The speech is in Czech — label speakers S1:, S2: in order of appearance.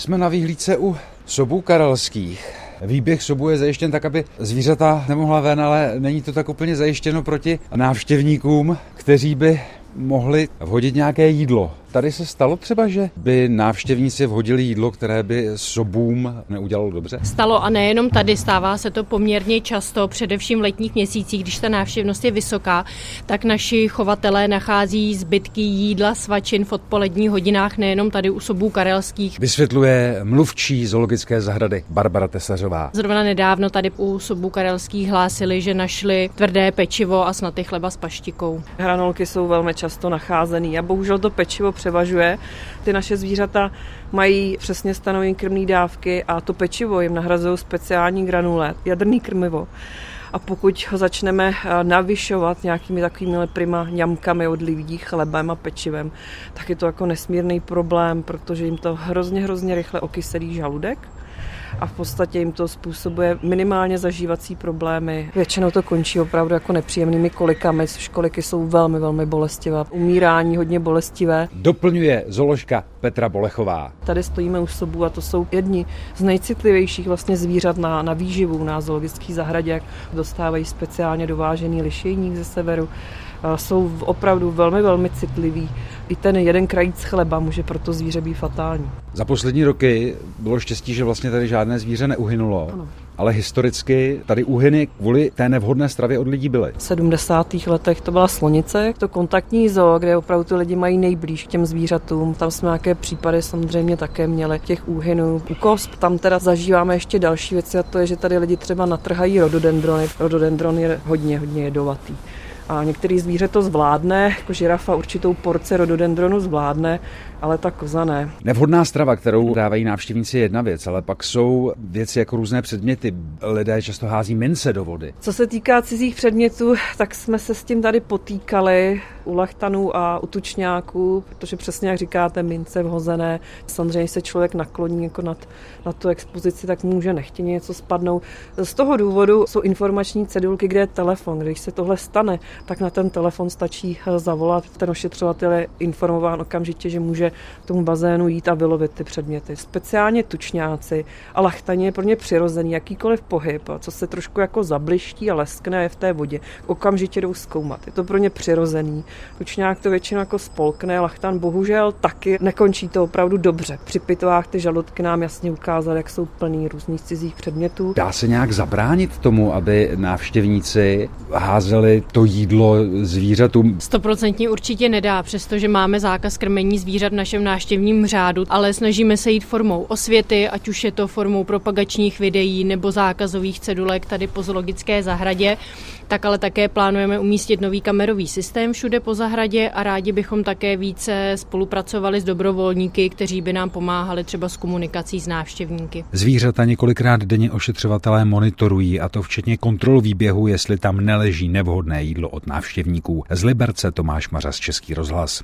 S1: Jsme na výhlídce u sobů karelských. Výběh sobu je zajištěn tak, aby zvířata nemohla ven, ale není to tak úplně zajištěno proti návštěvníkům, kteří by mohli vhodit nějaké jídlo. Tady se stalo třeba, že by návštěvníci vhodili jídlo, které by sobům neudělalo dobře?
S2: Stalo a nejenom tady, stává se to poměrně často, především v letních měsících, když ta návštěvnost je vysoká, tak naši chovatelé nachází zbytky jídla, svačin v odpoledních hodinách, nejenom tady u sobů karelských.
S1: Vysvětluje mluvčí zoologické zahrady Barbara Tesařová.
S2: Zrovna nedávno tady u sobů karelských hlásili, že našli tvrdé pečivo a snad i chleba s paštikou.
S3: Hranolky jsou velmi často nacházený a bohužel to pečivo převažuje. Ty naše zvířata mají přesně stanovené krmné dávky a to pečivo jim nahrazují speciální granule, jadrný krmivo. A pokud ho začneme eh, navyšovat nějakými takovými prima ňamkami od lidí, chlebem a pečivem, tak je to jako nesmírný problém, protože jim to hrozně, hrozně rychle okyselí žaludek a v podstatě jim to způsobuje minimálně zažívací problémy. Většinou to končí opravdu jako nepříjemnými kolikami, což koliky jsou velmi, velmi bolestivé. Umírání hodně bolestivé.
S1: Doplňuje zoložka Petra Bolechová.
S3: Tady stojíme u sobů a to jsou jedni z nejcitlivějších vlastně zvířat na, na výživu na zoologické zahradě. Dostávají speciálně dovážený lišejník ze severu jsou opravdu velmi, velmi citliví. I ten jeden krajíc chleba může pro to zvíře být fatální.
S1: Za poslední roky bylo štěstí, že vlastně tady žádné zvíře neuhynulo. Ano. Ale historicky tady úhyny kvůli té nevhodné stravě od lidí byly.
S3: V 70. letech to byla slonice, to kontaktní zoo, kde opravdu ty lidi mají nejblíž k těm zvířatům. Tam jsme nějaké případy samozřejmě také měli těch úhynů. U kosp tam teda zažíváme ještě další věci a to je, že tady lidi třeba natrhají rododendrony. Rododendron je hodně, hodně jedovatý. A některý zvíře to zvládne, jako žirafa určitou porce rododendronu zvládne, ale ta koza ne.
S1: Nevhodná strava, kterou dávají návštěvníci, je jedna věc, ale pak jsou věci jako různé předměty. Lidé často hází mince do vody.
S3: Co se týká cizích předmětů, tak jsme se s tím tady potýkali u lachtanů a u tučňáků, protože přesně jak říkáte, mince vhozené. Samozřejmě se člověk nakloní jako nad, na tu expozici, tak může nechtěně něco spadnout. Z toho důvodu jsou informační cedulky, kde je telefon. Když se tohle stane, tak na ten telefon stačí zavolat. Ten ošetřovatel je informován okamžitě, že může tomu bazénu jít a vylovit ty předměty. Speciálně tučňáci a lachtani je pro ně přirozený, jakýkoliv pohyb, co se trošku jako zabliští a leskne je v té vodě, okamžitě jdou zkoumat. Je to pro ně přirozený. Tučňák to většinou jako spolkne, lachtan bohužel taky nekončí to opravdu dobře. Při pitvách ty žaludky nám jasně ukázaly, jak jsou plný různých cizích předmětů.
S1: Dá se nějak zabránit tomu, aby návštěvníci házeli to jídlo zvířatům?
S2: Stoprocentně určitě nedá, přestože máme zákaz krmení zvířat našem návštěvním řádu, ale snažíme se jít formou osvěty, ať už je to formou propagačních videí nebo zákazových cedulek tady po zoologické zahradě, tak ale také plánujeme umístit nový kamerový systém všude po zahradě a rádi bychom také více spolupracovali s dobrovolníky, kteří by nám pomáhali třeba s komunikací s návštěvníky.
S1: Zvířata několikrát denně ošetřovatelé monitorují a to včetně kontrol výběhu, jestli tam neleží nevhodné jídlo od návštěvníků. Z Liberce Tomáš Mařas, Český rozhlas.